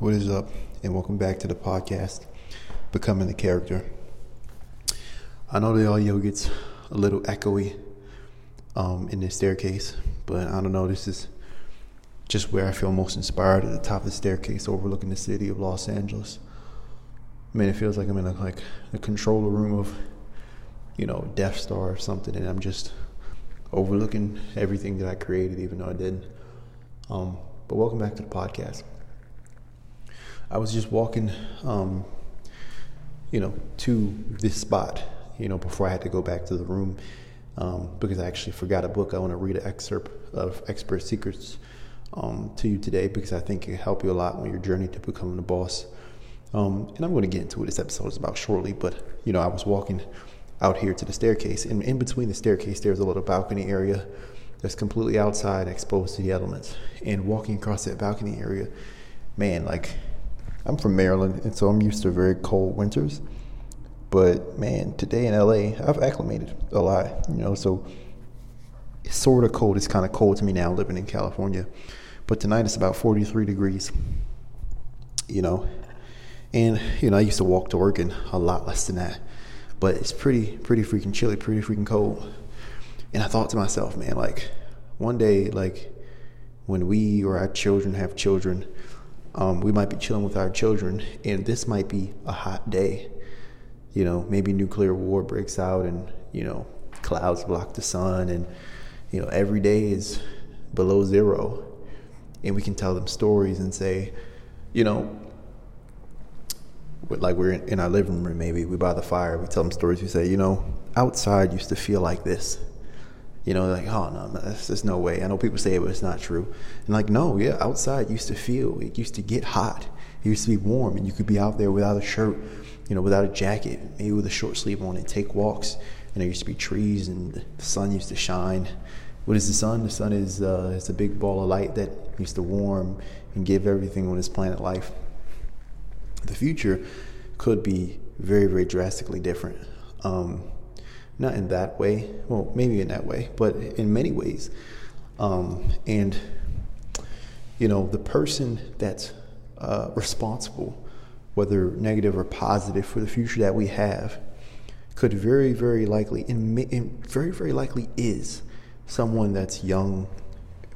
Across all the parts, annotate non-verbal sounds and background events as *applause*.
what is up? And welcome back to the podcast, Becoming the Character. I know the audio gets a little echoey um, in this staircase, but I don't know, this is just where I feel most inspired at the top of the staircase overlooking the city of Los Angeles. I mean, it feels like I'm in a, like a controller room of, you know, Death Star or something, and I'm just overlooking everything that I created, even though I didn't. Um, but welcome back to the podcast. I was just walking, um, you know, to this spot, you know, before I had to go back to the room um, because I actually forgot a book. I want to read an excerpt of Expert Secrets um, to you today because I think it can help you a lot on your journey to becoming a boss. Um, and I'm going to get into what this episode is about shortly, but, you know, I was walking out here to the staircase, and in between the staircase, there's a little balcony area that's completely outside, exposed to the elements. And walking across that balcony area, man, like I'm from Maryland, and so I'm used to very cold winters. But man, today in LA, I've acclimated a lot, you know. So it's sort of cold. It's kind of cold to me now living in California. But tonight it's about 43 degrees, you know. And you know, I used to walk to work in a lot less than that. But it's pretty, pretty freaking chilly, pretty freaking cold. And I thought to myself, man, like one day, like when we or our children have children, um, we might be chilling with our children, and this might be a hot day. You know, maybe nuclear war breaks out, and you know, clouds block the sun, and you know, every day is below zero, and we can tell them stories and say, you know, like we're in, our living room, maybe we by the fire, we tell them stories. We say, you know, outside used to feel like this. You know, like, oh no, there's, there's no way. I know people say it, but it's not true. And like, no, yeah, outside used to feel, it used to get hot. It used to be warm, and you could be out there without a shirt, you know, without a jacket, maybe with a short sleeve on, and take walks. And there used to be trees, and the sun used to shine. What is the sun? The sun is uh, it's a big ball of light that used to warm and give everything on this planet life. The future could be very, very drastically different. Um, not in that way, well, maybe in that way, but in many ways. Um, and, you know, the person that's uh, responsible, whether negative or positive, for the future that we have, could very, very likely, and, very, very likely is someone that's young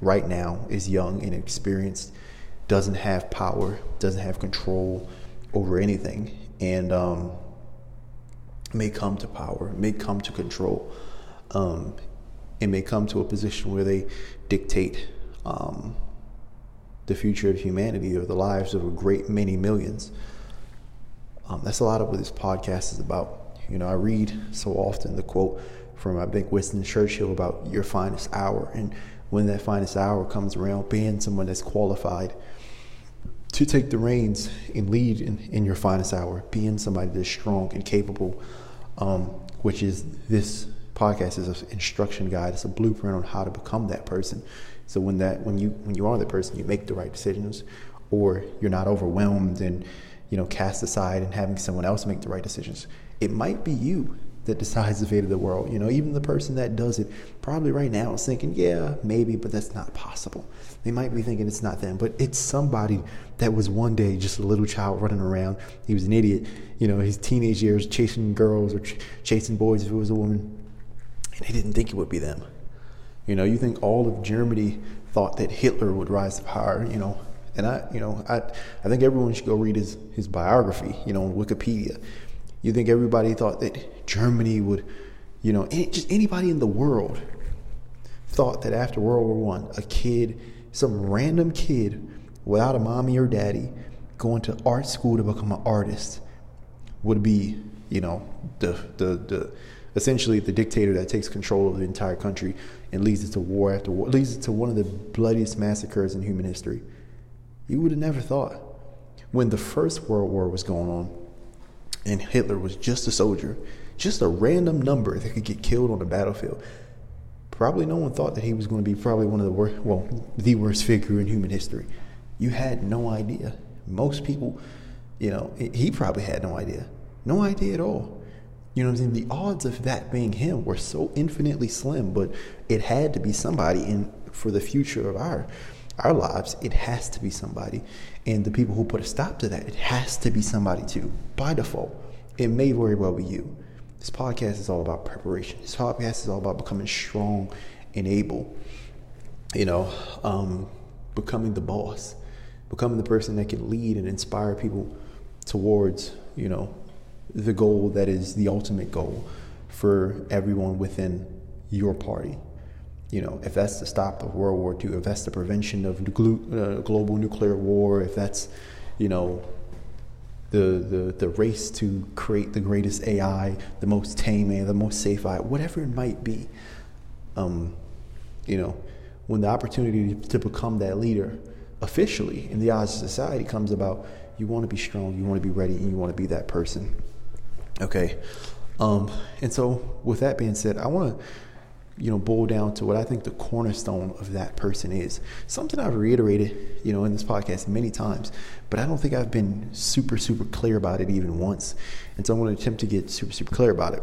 right now, is young and experienced, doesn't have power, doesn't have control over anything, and um, may come to power, may come to control, um, and may come to a position where they dictate um, the future of humanity or the lives of a great many millions. Um, that's a lot of what this podcast is about. You know, I read so often the quote from I think Winston Churchill about your finest hour, and when that finest hour comes around, being someone that's qualified to take the reins and lead in, in your finest hour, being somebody that's strong and capable, um, which is this podcast is an instruction guide. It's a blueprint on how to become that person. So when that when you when you are that person, you make the right decisions, or you're not overwhelmed and you know cast aside and having someone else make the right decisions. It might be you that decides the fate of the world. You know, even the person that does it probably right now is thinking, yeah, maybe, but that's not possible. They might be thinking it's not them, but it's somebody that was one day just a little child running around. He was an idiot, you know, his teenage years chasing girls or ch- chasing boys if it was a woman, and he didn't think it would be them. You know, you think all of Germany thought that Hitler would rise to power, you know, and I, you know, I, I think everyone should go read his, his biography, you know, on Wikipedia you think everybody thought that Germany would, you know, just anybody in the world thought that after World War One, a kid, some random kid without a mommy or daddy, going to art school to become an artist would be, you know, the the the essentially the dictator that takes control of the entire country and leads it to war after war, leads it to one of the bloodiest massacres in human history. You would have never thought. When the First World War was going on, and Hitler was just a soldier, just a random number that could get killed on the battlefield. Probably no one thought that he was going to be probably one of the worst, well, the worst figure in human history. You had no idea. Most people, you know, he probably had no idea. No idea at all. You know what I'm saying? The odds of that being him were so infinitely slim, but it had to be somebody in for the future of our our lives. It has to be somebody. And the people who put a stop to that, it has to be somebody too, by default. It may very well be you. This podcast is all about preparation. This podcast is all about becoming strong and able. You know, um, becoming the boss, becoming the person that can lead and inspire people towards, you know, the goal that is the ultimate goal for everyone within your party. You know, if that's to stop of World War II, if that's the prevention of uh, global nuclear war, if that's, you know, the, the, the race to create the greatest AI, the most tame AI, the most safe AI, whatever it might be, um, you know, when the opportunity to become that leader officially in the eyes of society comes about, you want to be strong, you want to be ready, and you want to be that person. Okay. Um, and so, with that being said, I want to you know, boil down to what I think the cornerstone of that person is. Something I've reiterated, you know, in this podcast many times, but I don't think I've been super, super clear about it even once. And so I'm going to attempt to get super, super clear about it.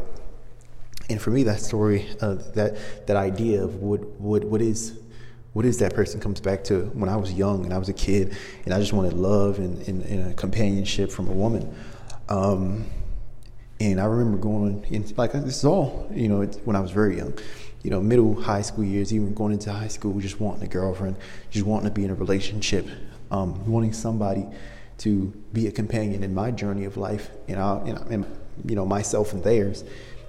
And for me, that story, uh, that that idea of what what what is what is that person comes back to when I was young and I was a kid and I just wanted love and, and, and a companionship from a woman. Um, and I remember going in, like this is all you know when I was very young you know, middle high school years, even going into high school, just wanting a girlfriend, just wanting to be in a relationship, um, wanting somebody to be a companion in my journey of life, and, I, and, and you know, myself and theirs,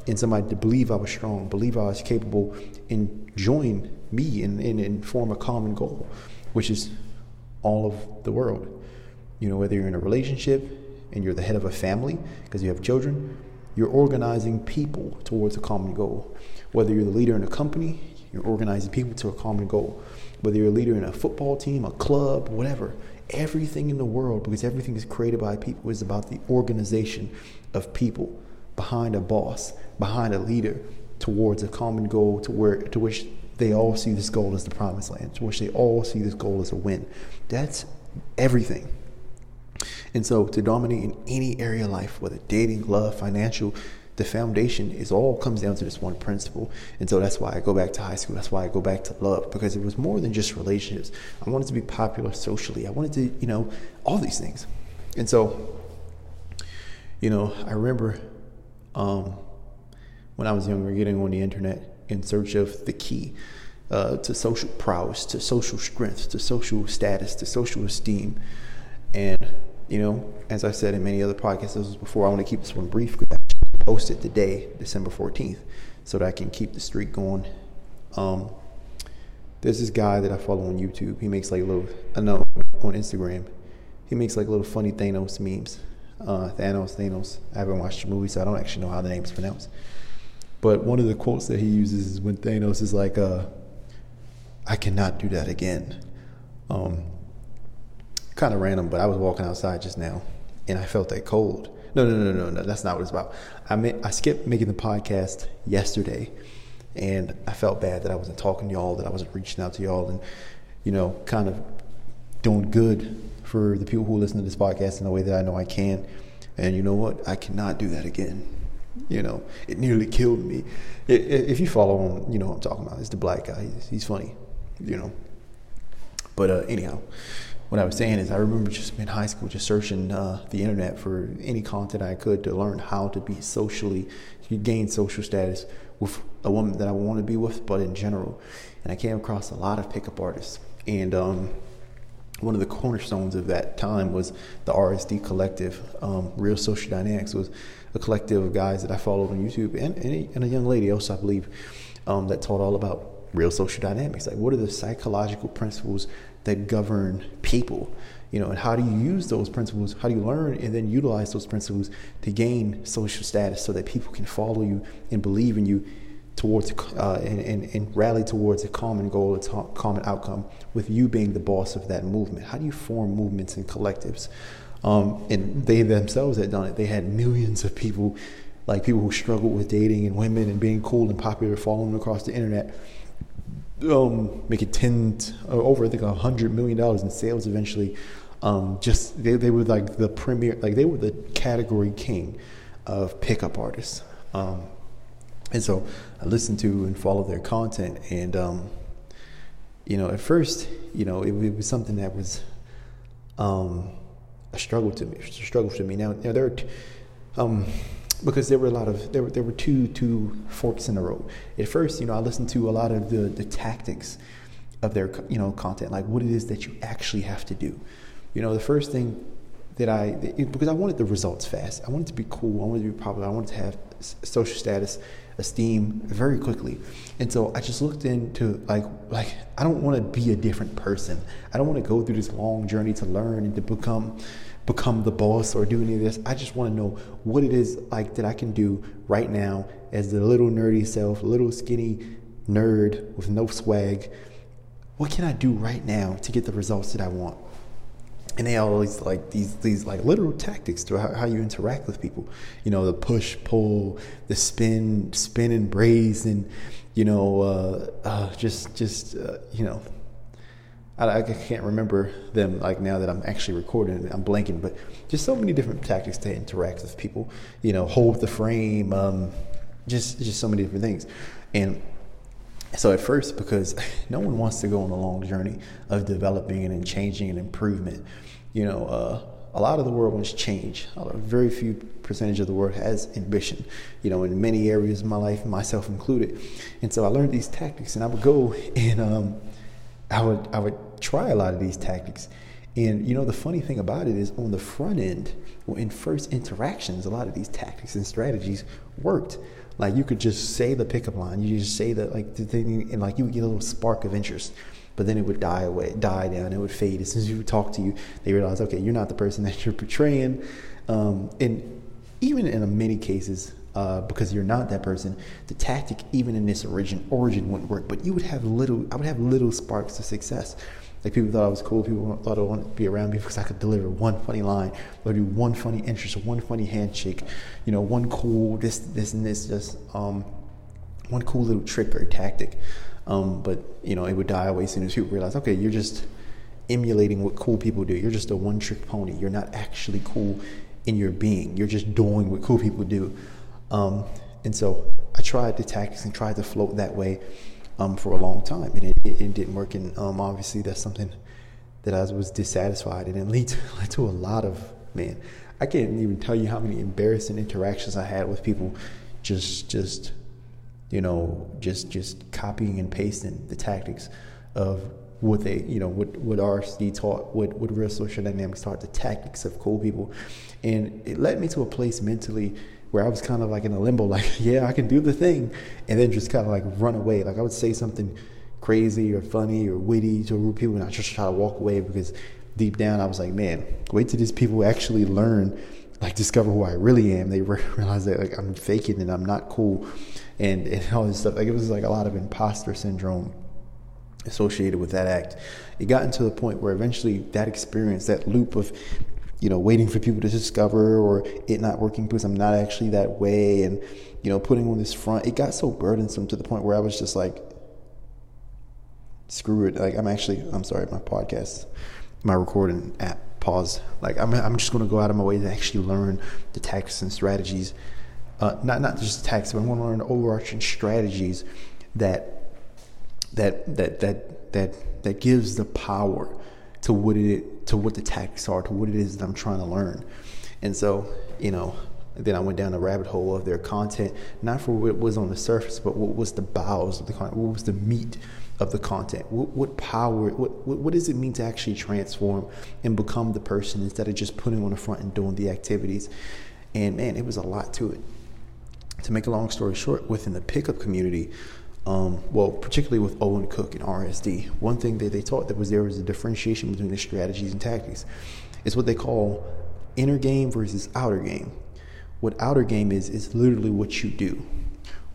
and somebody to believe I was strong, believe I was capable, and join me and, and, and form a common goal, which is all of the world. You know, whether you're in a relationship and you're the head of a family because you have children, you're organizing people towards a common goal. Whether you're the leader in a company, you're organizing people to a common goal. Whether you're a leader in a football team, a club, whatever, everything in the world, because everything is created by people, is about the organization of people behind a boss, behind a leader, towards a common goal to where to which they all see this goal as the promised land, to which they all see this goal as a win. That's everything. And so to dominate in any area of life, whether dating, love, financial, the foundation is all comes down to this one principle. And so that's why I go back to high school. That's why I go back to love because it was more than just relationships. I wanted to be popular socially. I wanted to, you know, all these things. And so, you know, I remember um, when I was younger getting on the internet in search of the key uh, to social prowess, to social strength, to social status, to social esteem. And, you know, as I said in many other podcasts this was before, I want to keep this one brief because post it today, December 14th, so that I can keep the streak going. Um, there's this guy that I follow on YouTube. He makes like little, I know, on Instagram. He makes like little funny Thanos memes. Uh, Thanos, Thanos. I haven't watched the movie, so I don't actually know how the name's pronounced. But one of the quotes that he uses is when Thanos is like, uh, I cannot do that again. Um, kind of random, but I was walking outside just now and I felt that cold. No, no, no, no, no. That's not what it's about. I mean, I skipped making the podcast yesterday, and I felt bad that I wasn't talking to y'all, that I wasn't reaching out to y'all, and you know, kind of doing good for the people who listen to this podcast in a way that I know I can. And you know what? I cannot do that again. You know, it nearly killed me. If you follow him, you know what I'm talking about. It's the black guy. He's, he's funny. You know. But uh, anyhow what I was saying is I remember just in high school just searching uh, the internet for any content I could to learn how to be socially, gain social status with a woman that I want to be with, but in general. And I came across a lot of pickup artists. And um, one of the cornerstones of that time was the RSD collective. Um, Real Social Dynamics was a collective of guys that I followed on YouTube and, and, a, and a young lady also, I believe, um, that taught all about real social dynamics. Like, what are the psychological principles that govern people? You know and how do you use those principles? How do you learn and then utilize those principles to gain social status so that people can follow you and believe in you towards uh, and, and, and, rally towards a common goal a common outcome with you being the boss of that movement? How do you form movements and collectives? Um, and they themselves had done it. They had millions of people like people who struggled with dating and women and being cool and popular following across the internet um, it ten uh, over I think a hundred million dollars in sales eventually. Um, just they, they were like the premier, like they were the category king of pickup artists. Um, and so I listened to and followed their content, and um, you know, at first, you know, it, it was something that was um, a struggle to me. A struggle to me. Now, now there, are, um, because there were a lot of there were there were two two forks in the road. At first, you know, I listened to a lot of the the tactics of their you know content, like what it is that you actually have to do. You know, the first thing that I because I wanted the results fast. I wanted to be cool. I wanted to be popular. I wanted to have social status, esteem very quickly. And so I just looked into like like I don't want to be a different person. I don't want to go through this long journey to learn and to become become the boss or do any of this. I just want to know what it is like that I can do right now as the little nerdy self, little skinny nerd with no swag. What can I do right now to get the results that I want? and they always like these these like literal tactics to how, how, you interact with people you know the push pull the spin spin and brace and you know uh, uh, just just uh, you know I, I, can't remember them like now that I'm actually recording I'm blanking but just so many different tactics to interact with people you know hold the frame um, just just so many different things and so at first, because *laughs* no one wants to go on a long journey of developing and changing and improvement, you know, uh, a lot of the world wants change. A very few percentage of the world has ambition, you know, in many areas of my life, myself included. And so I learned these tactics, and I would go *laughs* and um, I would I would try a lot of these tactics. And you know, the funny thing about it is, on the front end, in first interactions, a lot of these tactics and strategies worked. Like you could just say the pickup line, you just say that like the thing, and like you would get a little spark of interest, but then it would die away, die down, it would fade. As soon as you would talk to you, they realize, okay, you're not the person *laughs* that you're portraying. Um, and even in many cases, uh, because you're not that person, the tactic, even in this origin origin, wouldn't work. But you would have little, I would have little sparks of success. Like people thought I was cool. People thought I wanted to be around me because I could deliver one funny line, or do one funny interest, or one funny handshake, you know, one cool this, this, and this, just um, one cool little trick or tactic. Um, but you know, it would die away as soon as people realize, okay, you're just emulating what cool people do. You're just a one-trick pony. You're not actually cool in your being. You're just doing what cool people do. Um, and so I tried the tactics and tried to float that way um, for a long time, and it, it, it didn't work. And um, obviously, that's something that I was dissatisfied, and it led to, *laughs* led to a lot of man. I can't even tell you how many embarrassing interactions I had with people, just just you know just just copying and pasting the tactics of what they you know what what RSD taught, what what real social dynamics taught, the tactics of cool people, and it led me to a place mentally where I was kind of like in a limbo, *laughs* like, yeah, I can do the thing, and then just kind of like run away. Like I would say something crazy or funny or witty to a group of people, and I just try to walk away because deep down I was like, man, wait till these people actually learn, like discover who I really am. They *laughs* realize that like I'm faking and I'm not cool, and and all this stuff. Like it was like a lot of imposter syndrome associated with that act. It got into the point where eventually that experience, that loop of you know, waiting for people to discover or it not working because I'm not actually that way and, you know, putting on this front. It got so burdensome to the point where I was just like, screw it. Like, I'm actually, I'm sorry, my podcast, my recording app paused. Like, I'm, I'm just going to go out of my way to actually learn the tactics and strategies. Uh, not, not just tactics, but I want to learn the overarching strategies that, that, that, that, that, that gives the power to what it to what the tactics are, to what it is that I'm trying to learn. And so, you know, then I went down the rabbit hole of their content, not for what was on the surface, but what was the bowels of the content, what was the meat of the content, what, what power, what, what, what does it mean to actually transform and become the person instead of just putting on the front and doing the activities. And man, it was a lot to it. To make a long story short, within the pickup community, um, well, particularly with Owen Cook and RSD, one thing that they taught that was there was a differentiation between the strategies and tactics. It's what they call inner game versus outer game. What outer game is is literally what you do.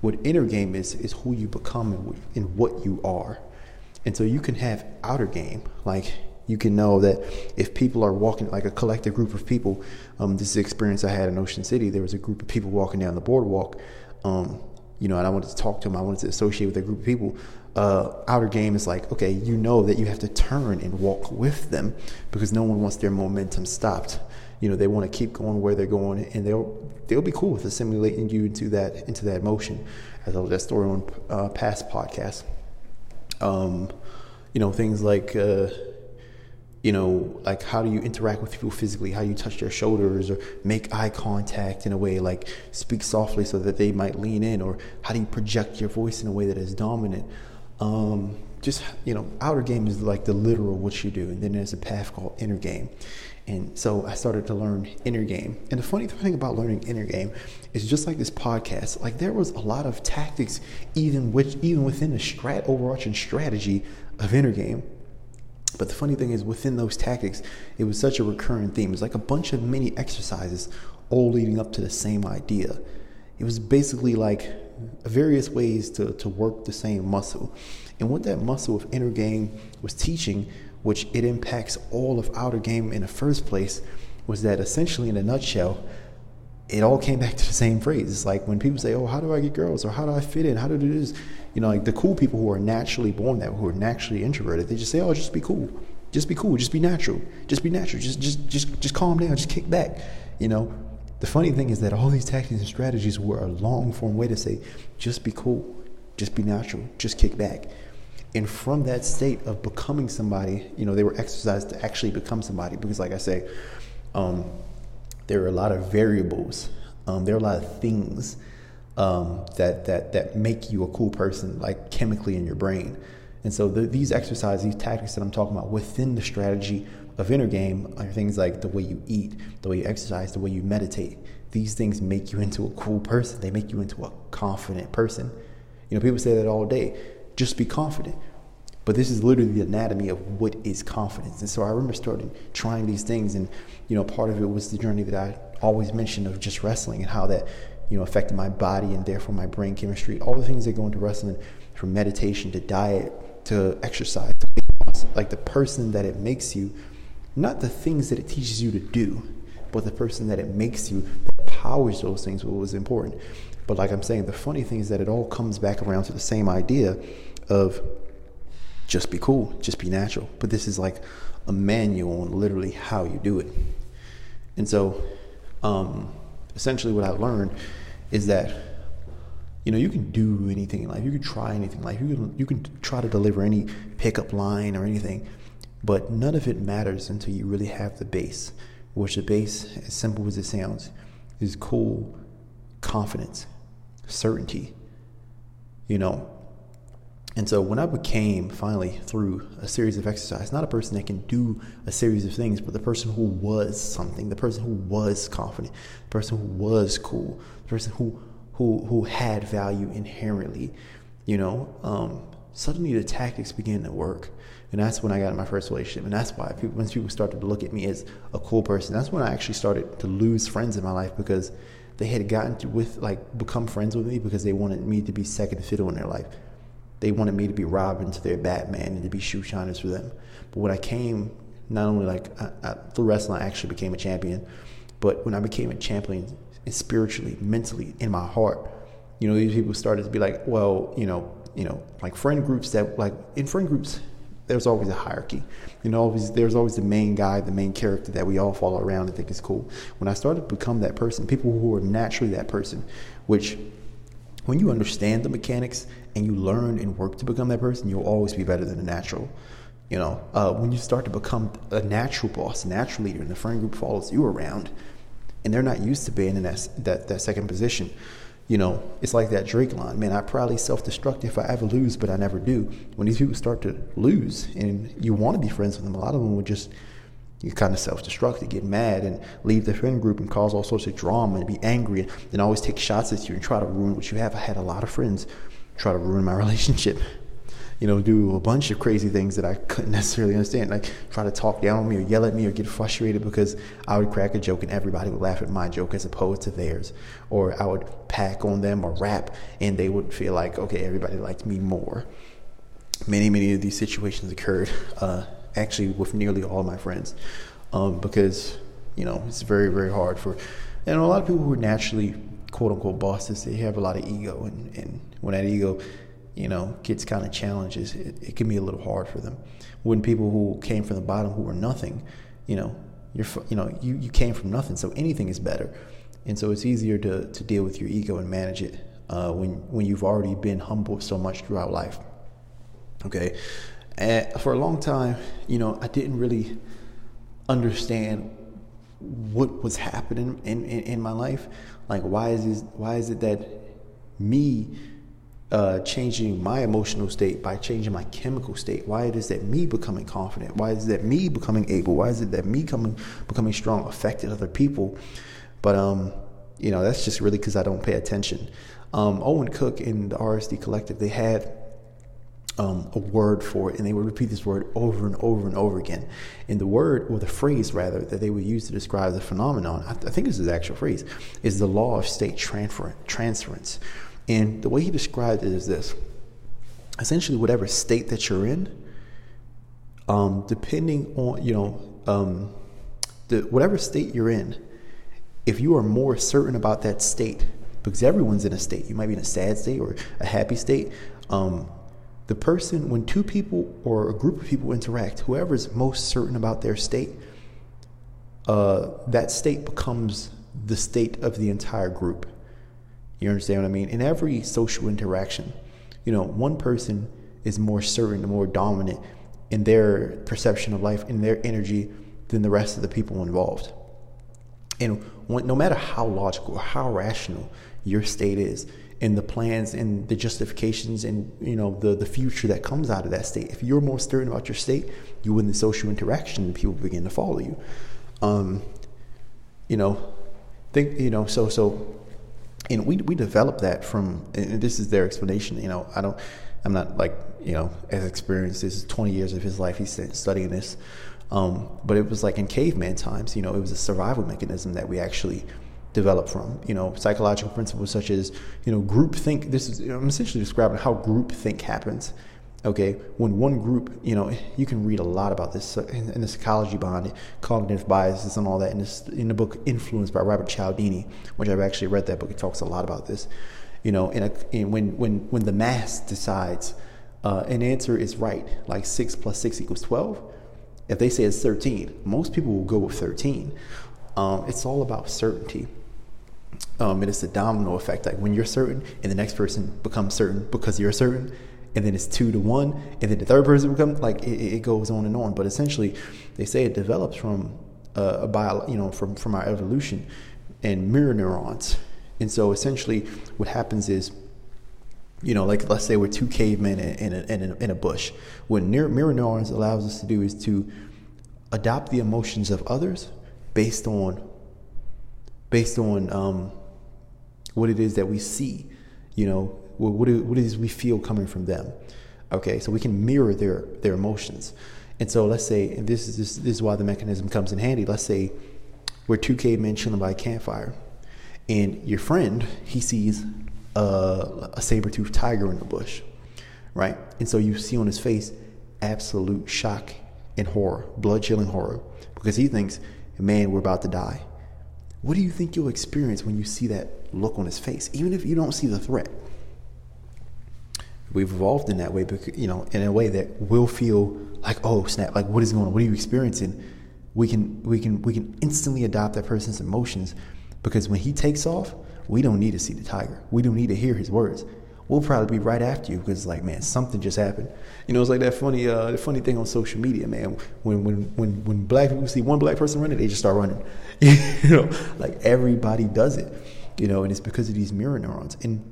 What inner game is is who you become and, what you are. And so you can have outer game, like you can know that if people are walking like a collective group of people um, this is the experience i had in ocean city there was a group of people walking down the boardwalk um, you know, and I wanted to talk to them. I wanted to associate with a group of people. Uh, outer game is like, okay, you know that you have to turn and walk with them because no one wants their momentum stopped. You know, they want to keep going where they're going, and they'll they'll be cool with assimilating you into that into that motion. I told that story on uh, past podcasts. Um, you know, things like. Uh, you know, like how do you interact with people physically? How you touch their shoulders or make eye contact in a way, like speak softly so that they might lean in, or how do you project your voice in a way that is dominant? Um, just you know, outer game is like the literal what you do, and then there's a path called inner game. And so I started to learn inner game. And the funny thing about learning inner game is just like this podcast, like there was a lot of tactics even which even within the strat overarching strategy of inner game but the funny thing is, within those tactics, it was such a recurring theme. It was like a bunch of mini exercises all leading up to the same idea. It was basically like various ways to, to work the same muscle. And what that muscle of inner game was teaching, which it impacts all of outer game in the first place, was that essentially, in a nutshell, it all came back to the same phrase. It's like when people say, "Oh, how do I get girls?" or "How do I fit in?" "How do I do this?" You know, like the cool people who are naturally born that, who are naturally introverted, they just say, "Oh, just be cool, just be cool, just be natural, just be natural, just just just just calm down, just kick back." You know, the funny thing is that all these tactics and strategies were a long form way to say, "Just be cool, just be natural, just kick back." And from that state of becoming somebody, you know, they were exercised to actually become somebody. Because, like I say, um, there are a lot of variables. Um, there are a lot of things um, that that that make you a cool person, like chemically in your brain. And so the, these exercises, these tactics that I'm talking about within the strategy of inner game are things like the way you eat, the way you exercise, the way you meditate. These things make you into a cool person. They make you into a confident person. You know, people say that all day. Just be confident. But this is literally the anatomy of what is confidence. And so I remember starting trying these things, and you know, part of it was the journey that I always mentioned of just wrestling and how that you know affected my body and therefore my brain chemistry. All the things that go into wrestling, from meditation to diet to exercise, like the person that it makes you, not the things that it teaches you to do, but the person that it makes you that powers those things was important. But like I'm saying, the funny thing is that it all comes back around to the same idea of just be cool, just be natural. But this is like a manual on literally how you do it. And so, um, essentially, what I learned is that you know you can do anything in life. You can try anything in life. You can you can try to deliver any pickup line or anything, but none of it matters until you really have the base. Which the base, as simple as it sounds, is cool, confidence, certainty. You know, and so when I became finally through a series of exercise, not a person that can do a series of things, but the person who was something, the person who was confident, the person who was cool, the person who who who had value inherently, you know, um, suddenly the tactics began to work. And that's when I got in my first relationship. And that's why people, once people started to look at me as a cool person, that's when I actually started to lose friends in my life because they had gotten to with like become friends with me because they wanted me to be second fiddle in their life they wanted me to be Robin to their Batman and to be shoe shiners for them. But when I came, not only like I, I, through wrestling, I actually became a champion, but when I became a champion spiritually, mentally, in my heart, you know, these people started to be like, well, you know, you know, like friend groups that like in friend groups, there's always a hierarchy. You know, always there's always the main guy, the main character that we all follow around and think is cool. When I started to become that person, people who are naturally that person, which when you understand the mechanics and you learn and work to become that person, you'll always be better than a natural. You know, uh, when you start to become a natural boss, a natural leader, and the friend group follows you around, and they're not used to being in that that, that second position, you know, it's like that Drake line, man. I probably self-destruct if I ever lose, but I never do. When these people start to lose, and you want to be friends with them, a lot of them would just you kind of self-destruct and get mad and leave the friend group and cause all sorts of drama and be angry and then always take shots at you and try to ruin what you have. I had a lot of friends try to ruin my *laughs* relationship. You know, do a bunch of crazy things that I couldn't necessarily understand. Like try to talk down on me or yell at me or get frustrated because I would crack a joke and everybody would laugh at my joke as opposed to theirs. Or I would pack on them or rap and they would feel like, okay, everybody liked me more. Many, many of these situations occurred. Uh, actually with nearly all my friends um, because you know it's very very hard for and a lot of people who are naturally quote unquote bosses they have a lot of ego and, and when that ego you know gets kind of challenges it, it can be a little hard for them. When people who came from the bottom who were nothing you know you're you know you, you came from nothing so anything is better. And so it's easier to, to deal with your ego and manage it uh, when when you've already been humbled so much throughout life okay and for a long time, you know, I didn't really understand what was happening in, in, in my life. Like, why is this, why is it that me uh, changing my emotional state by changing my chemical state? Why it is that me becoming confident? Why is it that me becoming able? Why is it that me coming becoming strong affected other people? But um, you know, that's just really because I don't pay attention. Um, Owen Cook in the RSD Collective, they had um, a word for it, and they would repeat this word over and over and over again. And the word, or the phrase rather, that they would use to describe the phenomenon, I, th- I think this is the actual phrase, is the law of state transfer- transference. And the way he described it is this essentially, whatever state that you're in, um, depending on, you know, um, the, whatever state you're in, if you are more certain about that state, because everyone's in a state, you might be in a sad state or a happy state. Um, the person, when two people or a group of people interact, whoever is most certain about their state, uh, that state becomes the state of the entire group. You understand what I mean? In every social interaction, you know, one person is more certain, more dominant in their perception of life, in their energy, than the rest of the people involved. And when, no matter how logical or how rational your state is, and the plans and the justifications and you know the the future that comes out of that state. If you're more certain about your state, you win the social interaction, and people begin to follow you. Um, you know, think you know so so, and we we develop that from and this is their explanation. You know, I don't, I'm not like you know as experienced. This is 20 years of his life. He's studying this. Um, but it was like in caveman times, you know, it was a survival mechanism that we actually develop from. You know, psychological principles such as you know group think. This is I'm essentially describing how group think happens. Okay, when one group, you know, you can read a lot about this in, in the psychology behind it, cognitive biases and all that. In this, in the book "Influence" by Robert Cialdini, which I've actually read that book, it talks a lot about this. You know, and when when when the mass decides uh, an answer is right, like six plus six equals twelve. If they say it's thirteen, most people will go with thirteen. Um, it's all about certainty. Um, and it's a domino effect. Like when you're certain, and the next person becomes certain because you're certain, and then it's two to one, and then the third person becomes like it, it goes on and on. But essentially, they say it develops from uh, a bio, you know, from from our evolution and mirror neurons. And so essentially, what happens is, you know, like let's say we're two cavemen in, in, a, in, in a bush. What mirror neurons allows us to do is to adopt the emotions of others based on based on um, what it is that we see, you know, what, it, what it is we feel coming from them. Okay, so we can mirror their their emotions. And so let's say, and this is this, this is why the mechanism comes in handy. Let's say we're two cavemen chilling by a campfire, and your friend he sees a, a saber-toothed tiger in the bush, right? And so you see on his face absolute shock and horror, blood-chilling horror, because he thinks, man, we're about to die. What do you think you'll experience when you see that look on his face, even if you don't see the threat? We've evolved in that way, because, you know, in a way that we'll feel like, oh snap, like what is going on? What are you experiencing? We can we can we can instantly adopt that person's emotions because when he takes off, we don't need to see the tiger. We don't need to hear his words we'll probably be right after you because like man something just happened. You know it's like that funny uh the funny thing on social media man. When when when when black people see one black person running they just start running. *laughs* You know like everybody does it you know and it's because of these mirror neurons. And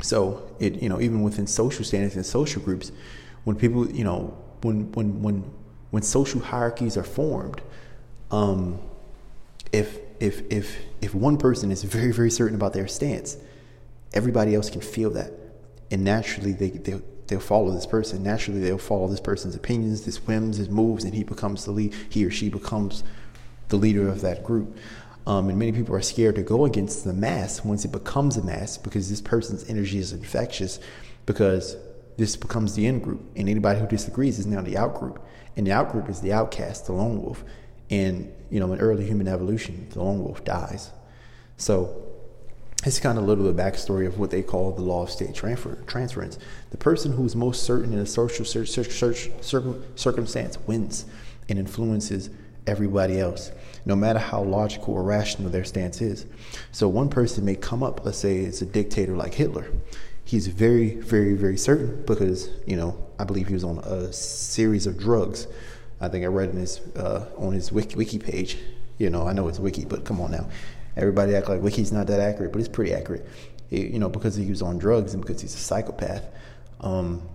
so it you know even within social standards and social groups when people you know when when when when social hierarchies are formed um if if if if one person is very very certain about their stance everybody else can feel that. And naturally, they, they, they'll follow this person. Naturally, they'll follow this person's opinions, his whims, his moves, and he becomes the lead. He or she becomes the leader of that group. Um, and many people are scared to go against the mass once it becomes a mass because this person's energy is infectious because this becomes the in group. And anybody who disagrees is now the out group. And the out group is the outcast, the lone wolf. And, you know, in early human evolution, the lone wolf dies. So it's kind of a little bit of backstory of what they call the law of state transfer, transference. The person who's most certain in a social search, search, search, circumstance wins and influences everybody else, no matter how logical or rational their stance is. So one person may come up, let's say it's a dictator like Hitler. He's very, very, very certain because, you know, I believe he was on a series of drugs I think I read in his uh, on his wiki, wiki page. You know, I know it's wiki, but come on now. Everybody act like wiki's not that accurate, but it's pretty accurate. It, you know, because he was on drugs and because he's a psychopath. Um,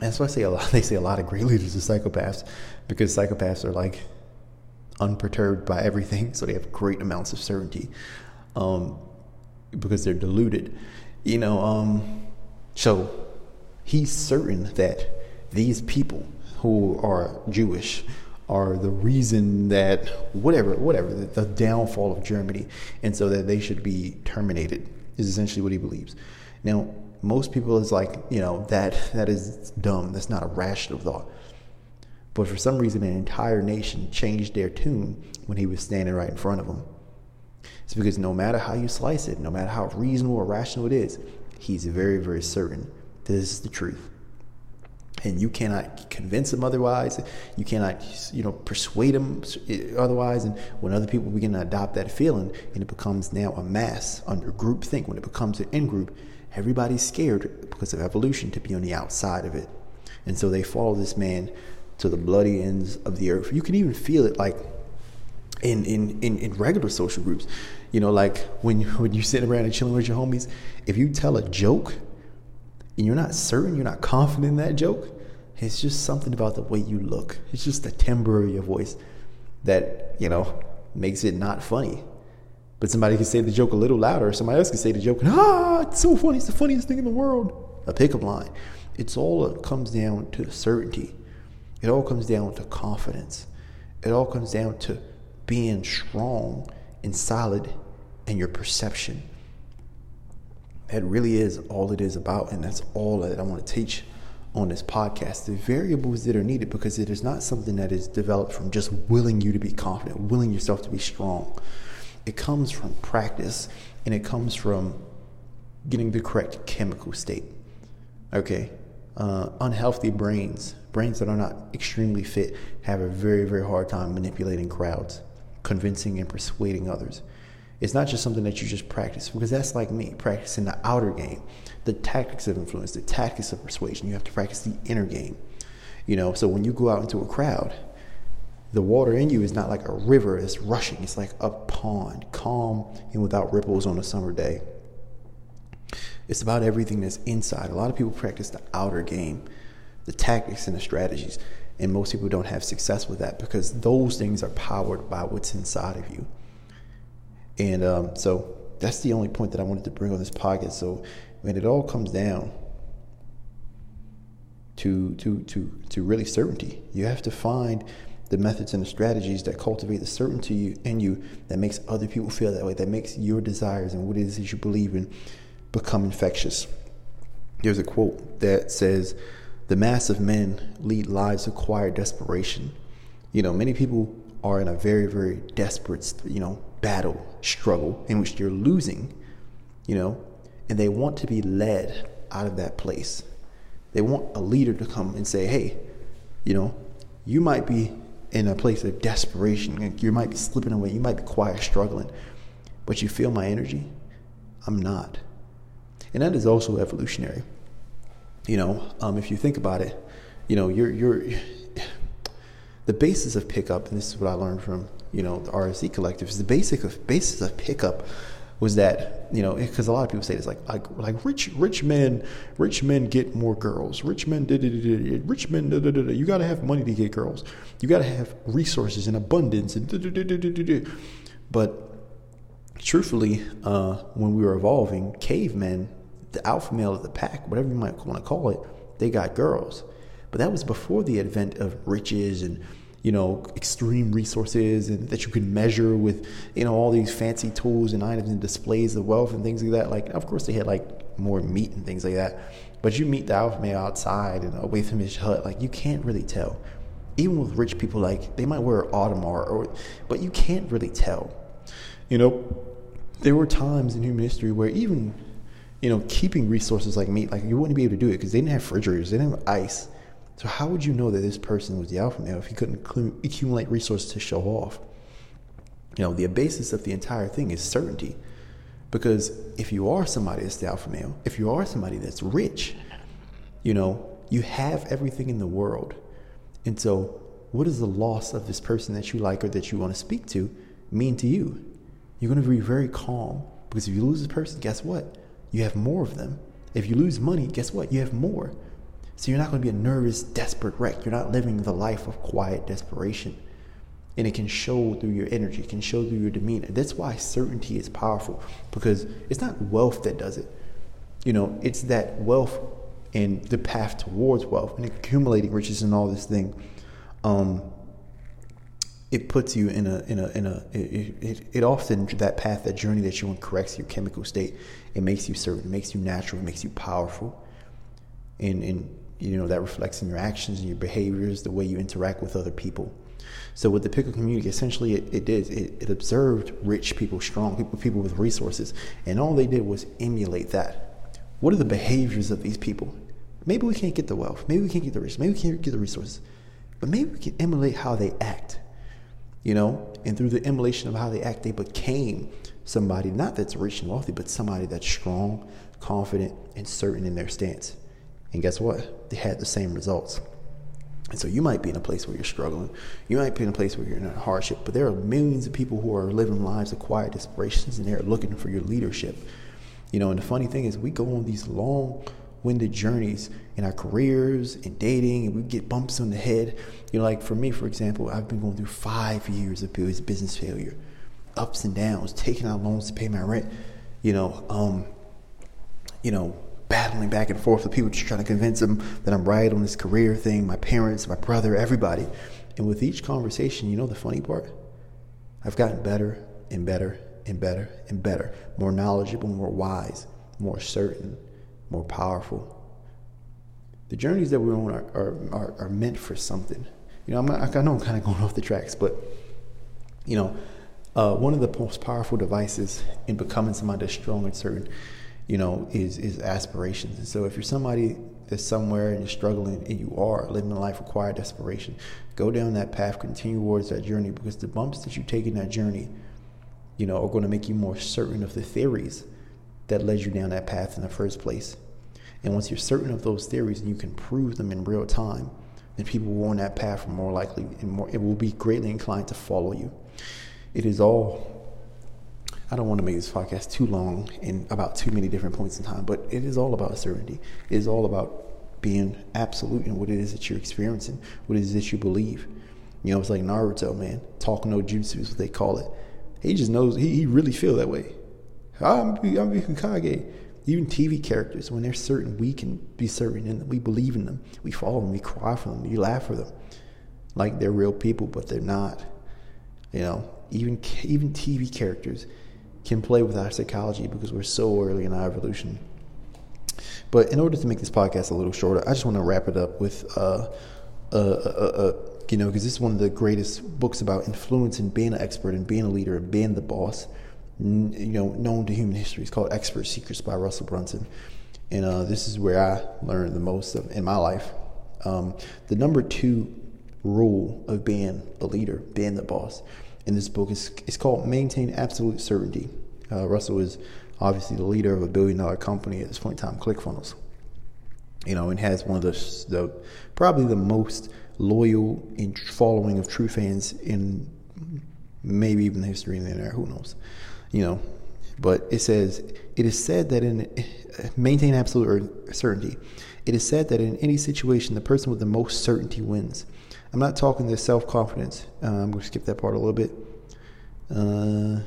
that's why I say a lot. *laughs* They say a lot of great leaders are psychopaths because psychopaths are like unperturbed by everything, so they have great amounts of certainty um, because they're deluded. You know, um, so he's certain that these people who are Jewish are the reason that whatever, whatever, the, the downfall of Germany, and so that they should be terminated is essentially what he believes. Now, most people is like, you know, that that is dumb. That's not a rational thought. But for some reason, an entire nation changed their tune when he was standing right in front of them. It's because no matter how you slice it, no matter how reasonable or rational it is, he's very, very certain this is the truth. And you cannot convince them otherwise. You cannot, you know, persuade them otherwise. And when other people begin to adopt that feeling, and it becomes now a mass under group think, when it becomes an in group, everybody's scared because of evolution to be on the outside of it. And so they follow this man to the bloody ends of the earth. You can even feel it like in, in, in, in regular social groups. You know, like when, when you're sitting around and chilling with your homies, if you tell a joke and you're not certain, you're not confident in that joke, it's just something about the way you look. It's just the timbre of your voice that, you know, makes it not funny. But somebody can say the joke a little louder, somebody else can say the joke, ah, it's so funny, it's the funniest thing in the world. A pickup line. It's all it comes down to certainty. It all comes down to confidence. It all comes down to being strong and solid in your perception. That really is all it is about, and that's all that I want to teach on this podcast. The variables that are needed because it is not something that is developed from just willing you to be confident, willing yourself to be strong. It comes from practice and it comes from getting the correct chemical state. Okay, uh, unhealthy brains, brains that are not extremely fit, have a very, very hard time manipulating crowds, convincing and persuading others. It's not just something that you just practice, because that's like me, practicing the outer game, the tactics of influence, the tactics of persuasion. You have to practice the inner game. You know, so when you go out into a crowd, the water in you is not like a river that's rushing. It's like a pond, calm and without ripples on a summer day. It's about everything that's inside. A lot of people practice the outer game, the tactics and the strategies. And most people don't have success with that because those things are powered by what's inside of you. And um, so that's the only point that I wanted to bring on this podcast. So when it all comes down to to to to really certainty, you have to find the methods and the strategies that cultivate the certainty in you that makes other people feel that way, that makes your desires and what it is that you believe in become infectious. There's a quote that says, The mass of men lead lives of quiet desperation. You know, many people are in a very, very desperate, you know, battle, struggle in which you're losing, you know, and they want to be led out of that place. They want a leader to come and say, hey, you know, you might be in a place of desperation. You might be slipping away. You might be quiet, struggling, but you feel my energy. I'm not. And that is also evolutionary. You know, um, if you think about it, you know, you're, you're, *sighs* the basis of pickup, and this is what I learned from, you know, the RSD collective, is the basic of, basis of pickup was that you know because a lot of people say this like like like rich rich men rich men get more girls rich men da, da, da, rich men you got to have money to get girls you got to have resources in abundance and but truthfully uh, when we were evolving cavemen the alpha male of the pack, whatever you might want to call it, they got girls. But that was before the advent of riches and you know extreme resources and that you could measure with you know all these fancy tools and items and displays of wealth and things like that. Like of course they had like more meat and things like that. But you meet the alpha male outside and away from his hut, like you can't really tell. Even with rich people, like they might wear Audemars, or but you can't really tell. You know, there were times in human history where even you know, keeping resources like meat, like you wouldn't be able to do it because they didn't have refrigerators, they didn't have ice. So how would you know that this person was the alpha male if he couldn't accumulate resources to show off? You know, the basis of the entire thing is certainty. Because if you are somebody that's the alpha male, if you are somebody that's rich, you know, you have everything in the world. And so what does the loss of this person that you like or that you want to speak to mean to you? You're going to be very calm because if you lose this person, guess what? You have more of them. If you lose money, guess what? You have more. So you're not going to be a nervous, desperate wreck. You're not living the life of quiet desperation. And it can show through your energy, it can show through your demeanor. That's why certainty is powerful because it's not wealth that does it. You know, it's that wealth and the path towards wealth and accumulating riches and all this thing. Um, it puts you in a in a in a it, it, it, often that path that journey that you want corrects your chemical state it makes you certain it makes you natural it makes you powerful and and you know that reflects in your actions and your behaviors the way you interact with other people. So with the pickup community essentially it, it did it, it observed rich people strong people people with resources and all they did was emulate that. What are the behaviors of these people? Maybe we can't get the wealth maybe we can't get the riches maybe we can't get the resources but maybe we can emulate how they act you know, and through the emulation of how they act, they became somebody not that's rich and wealthy, but somebody that's strong, confident, and certain in their stance. And guess what? They had the same results. And so you might be in a place where you're struggling. You might be in a place where you're in a hardship, but there are millions of people who are living lives of quiet desperations and they're looking for your leadership. You know, and the funny thing is we go on these long winded journeys in our careers and dating, and we get bumps on the head. You know, like for me, for example, I've been going through five years of business failure, ups and downs, taking out loans to pay my rent. You know, um, you know, battling back and forth with people, just trying to convince them that I'm right on this career thing. My parents, my brother, everybody. And with each conversation, you know the funny part? I've gotten better and better and better and better, more knowledgeable, more wise, more certain more powerful. The journeys that we're on are, are, are, are meant for something. You know, I'm I know I'm kind of going *laughs* off the tracks, but, you know, uh, one of the most powerful devices in becoming somebody that's strong and certain, you know, is is aspirations. And so if you're somebody that's somewhere and you're struggling and you are living a life required desperation, go down that path, continue towards that journey because the bumps that you take in that journey, you know, are going to make you more certain of the theories that led you down that path in the first place. And once you're certain of those theories and you can prove them in real time, then people who are on that path are more likely and more it will be greatly inclined to follow you. It is all I don't want to make this podcast too long and about too many different points in time, but it is all about certainty. It is all about being absolute in what it is that you're experiencing, what it is that you believe. You know, it's like Naruto, man. Talk no jutsu is what they call it. He just knows he, he really feel that way. I'm I'm Hokage. Even TV characters, when they're certain, we can be certain in them. We believe in them. We follow them. We cry for them. We laugh for them, like they're real people, but they're not. You know, even even TV characters can play with our psychology because we're so early in our evolution. But in order to make this podcast a little shorter, I just want to wrap it up with, uh, uh, uh, uh you know, because this is one of the greatest books about influence and being an expert and being a leader and being the boss you know, known to human history. It's called Expert Secrets by Russell Brunson. And uh, this is where I learned the most of, in my life. Um, the number two rule of being a leader, being the boss, in this book is, is called Maintain Absolute Certainty. Uh, Russell is obviously the leader of a billion dollar company at this point in time, ClickFunnels. You know, and has one of the, the probably the most loyal and following of true fans in maybe even the history of the internet. Who knows? you know, but it says, it is said that in maintain absolute certainty. It is said that in any situation, the person with the most certainty wins. I'm not talking the self confidence. Uh, I'm going to skip that part a little bit. Uh,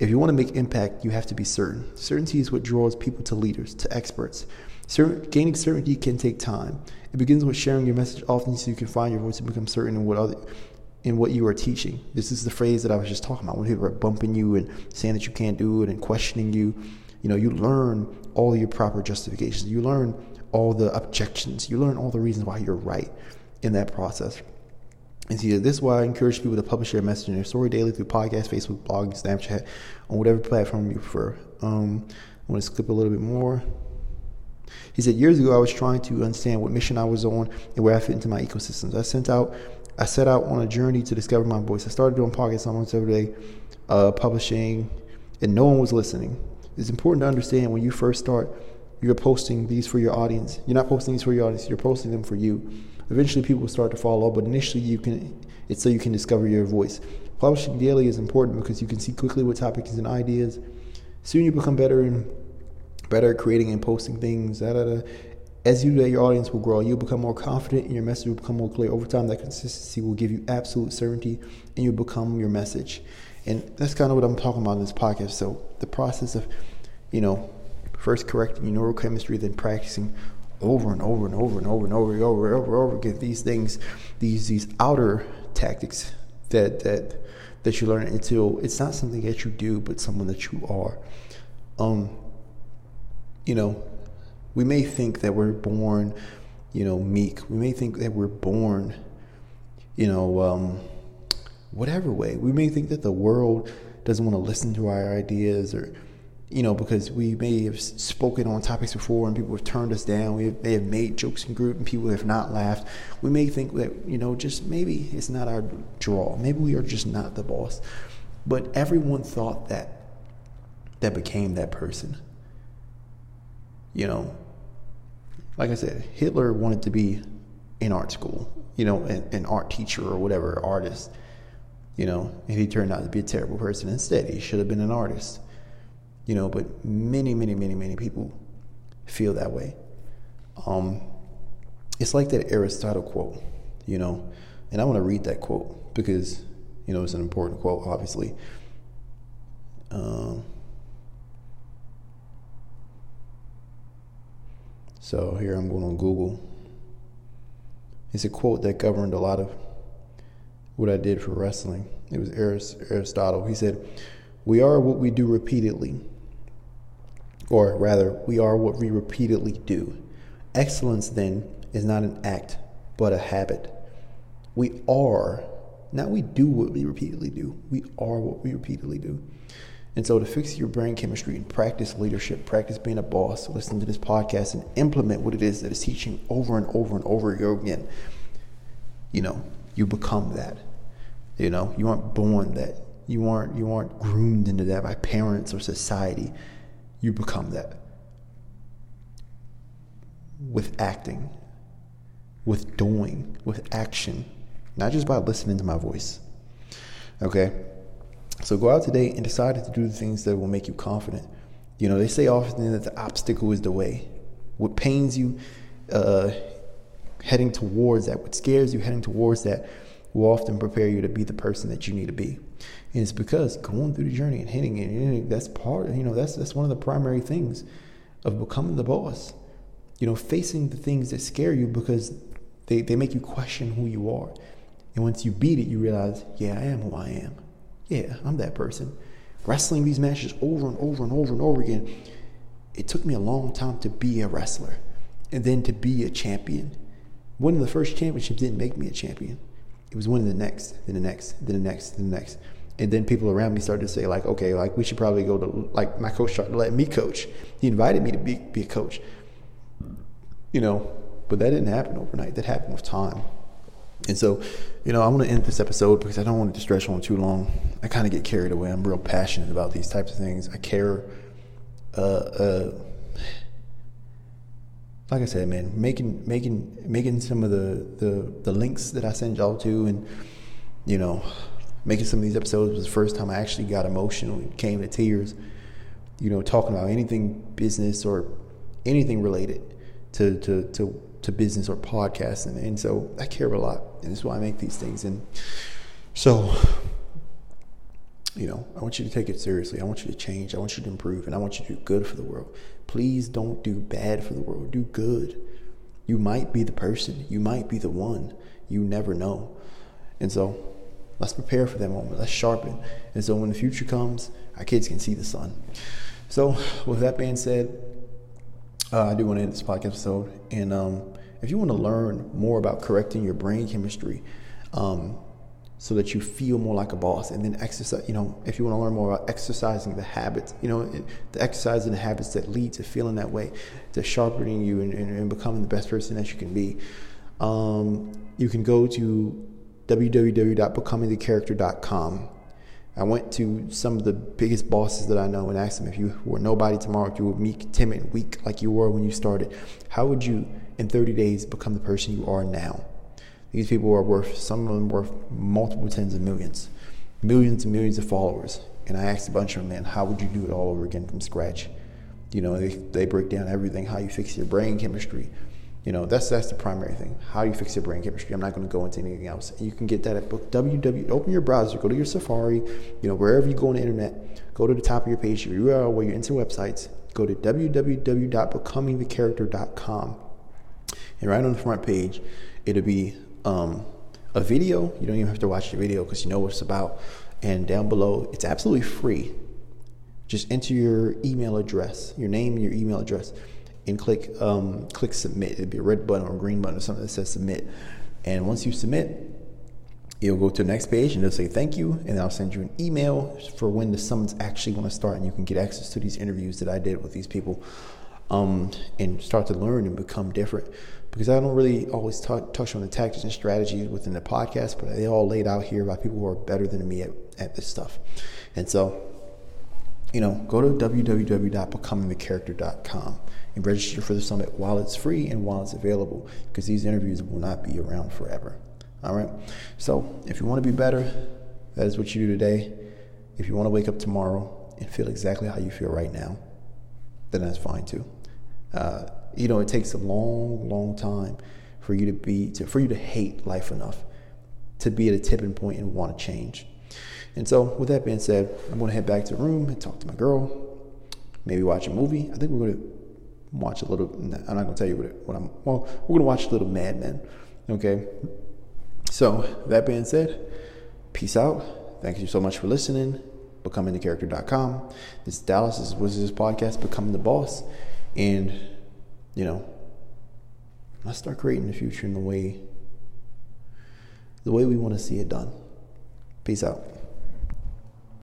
if you want to make impact, you have to be certain. Certainty is what draws people to leaders, to experts. Certain, gaining certainty can take time. It begins with sharing your message often so you can find your voice and become certain in what other in what you are teaching. This is the phrase that I was just talking about when people are bumping you and saying that you can't do it and questioning you. You know, you learn all your proper justifications. You learn all the objections. You learn all the reasons why you're right in that process. And see, this is why I encourage people to publish their message in their story daily through podcast, Facebook, blog, Snapchat, on whatever platform you prefer. Um, I want to skip a little bit more. He said, Years ago, I was trying to understand what mission I was on and where I fit into my ecosystems. I sent out I set out on a journey to discover my voice. I started doing podcasts almost every day, uh, publishing, and no one was listening. It's important to understand when you first start, you're posting these for your audience. You're not posting these for your audience, you're posting them for you. Eventually, people will start to follow, up, but initially, you can it's so you can discover your voice. Publishing daily is important because you can see quickly what topics and ideas. Soon, you become better and better at creating and posting things. Da, da, da. As you do that, your audience will grow. You'll become more confident, and your message will become more clear. Over time, that consistency will give you absolute certainty, and you'll become your message. And that's kind of what I'm talking about in this podcast. So the process of, you know, first correcting your neurochemistry, then practicing over and over and over and over and over and over and over, and over again these things, these these outer tactics that that that you learn until it's not something that you do, but someone that you are. Um, you know, we may think that we're born, you know, meek. We may think that we're born, you know, um, whatever way. We may think that the world doesn't want to listen to our ideas or you know, because we may have spoken on topics before and people have turned us down. We may have made jokes in group and people have not laughed. We may think that, you know, just maybe it's not our draw. Maybe we are just not the boss. But everyone thought that that became that person. You know, like I said, Hitler wanted to be in art school, you know, an, an art teacher or whatever, artist, you know, and he turned out to be a terrible person instead. He should have been an artist you know, but many, many, many, many people feel that way. Um, it's like that Aristotle quote, you know, and I want to read that quote because, you know, it's an important quote, obviously. Um, so here I'm going on Google. It's a quote that governed a lot of what I did for wrestling. It was Aristotle. He said, We are what we do repeatedly or rather, we are what we repeatedly do. Excellence, then, is not an act, but a habit. We are, not we do what we repeatedly do, we are what we repeatedly do. And so, to fix your brain chemistry and practice leadership, practice being a boss, listen to this podcast and implement what it is that is teaching over and over and over again, you know, you become that. You know, you aren't born that. You aren't you aren't groomed into that by parents or society you become that. With acting, with doing, with action, not just by listening to my voice. Okay? So go out today and decide to do the things that will make you confident. You know, they say often that the obstacle is the way. What pains you uh, heading towards that, what scares you heading towards that, will often prepare you to be the person that you need to be. And it's because going through the journey and hitting it, that's part, you know, that's that's one of the primary things of becoming the boss. You know, facing the things that scare you because they, they make you question who you are. And once you beat it, you realize, yeah, I am who I am. Yeah, I'm that person. Wrestling these matches over and over and over and over again. It took me a long time to be a wrestler and then to be a champion. Winning the first championship didn't make me a champion. It was winning the next, then the next, then the next, then the next and then people around me started to say like okay like we should probably go to like my coach started to let me coach. He invited me to be, be a coach. You know but that didn't happen overnight. That happened with time. And so you know i want to end this episode because i don't want to stretch on too long. I kind of get carried away. I'm real passionate about these types of things. I care uh, uh, like I said, man, making making making some of the, the the links that I send y'all to, and you know, making some of these episodes was the first time I actually got emotional and came to tears. You know, talking about anything business or anything related to to to, to business or podcasting, and so I care a lot, and that's why I make these things. And so, you know, I want you to take it seriously. I want you to change. I want you to improve, and I want you to do good for the world. Please don't do bad for the world. Do good. You might be the person. You might be the one. You never know. And so Let's prepare for that moment. Let's sharpen. And so when the future comes, our kids can see the sun. So, with that being said, uh, I do want to end this podcast episode. And um, if you want to learn more about correcting your brain chemistry, um, so that you feel more like a boss, and then exercise. You know, if you want to learn more about exercising the habits, you know, the exercise and the habits that lead to feeling that way, to sharpening you and, and, and becoming the best person that you can be. Um, you can go to www.becomingthecharacter.com. I went to some of the biggest bosses that I know and asked them if you were nobody tomorrow, if you were meek, timid, weak like you were when you started, how would you in 30 days become the person you are now? These people are worth, some of them worth multiple tens of millions, millions and millions of followers. And I asked a bunch of them, man, how would you do it all over again from scratch? You know, they, they break down everything, how you fix your brain chemistry. You know, that's that's the primary thing. How you fix your brain chemistry. I'm not going to go into anything else. You can get that at book www. Open your browser, go to your Safari, you know, wherever you go on the internet, go to the top of your page, your URL where you're into websites, go to www.becomingthecharacter.com. And right on the front page, it'll be um, a video. You don't even have to watch the video because you know what it's about. And down below, it's absolutely free. Just enter your email address, your name your email address, and click um, click submit. It'll be a red button or a green button or something that says submit. And once you submit, you'll go to the next page and it'll say thank you, and I'll send you an email for when the summons actually going to start, and you can get access to these interviews that I did with these people, um, and start to learn and become different. Because I don't really always touch on the tactics and strategies within the podcast, but they all laid out here by people who are better than me at, at this stuff. And so, you know, go to www.becomingthecharacter.com and register for the summit while it's free and while it's available, because these interviews will not be around forever. All right. So if you want to be better, that is what you do today. If you want to wake up tomorrow and feel exactly how you feel right now, then that's fine too. Uh, you know, it takes a long, long time for you to be to, for you to hate life enough to be at a tipping point and want to change. And so, with that being said, I'm going to head back to the room and talk to my girl. Maybe watch a movie. I think we're going to watch a little. I'm not to tell you what, what I'm. Well, we're to watch a little Mad Men. Okay. So, that being said, peace out. Thank you so much for listening. BecomingTheCharacter.com. This is Dallas. This was this podcast, Becoming the Boss. And, you know, let's start creating the future in the way the way we want to see it done. Peace out.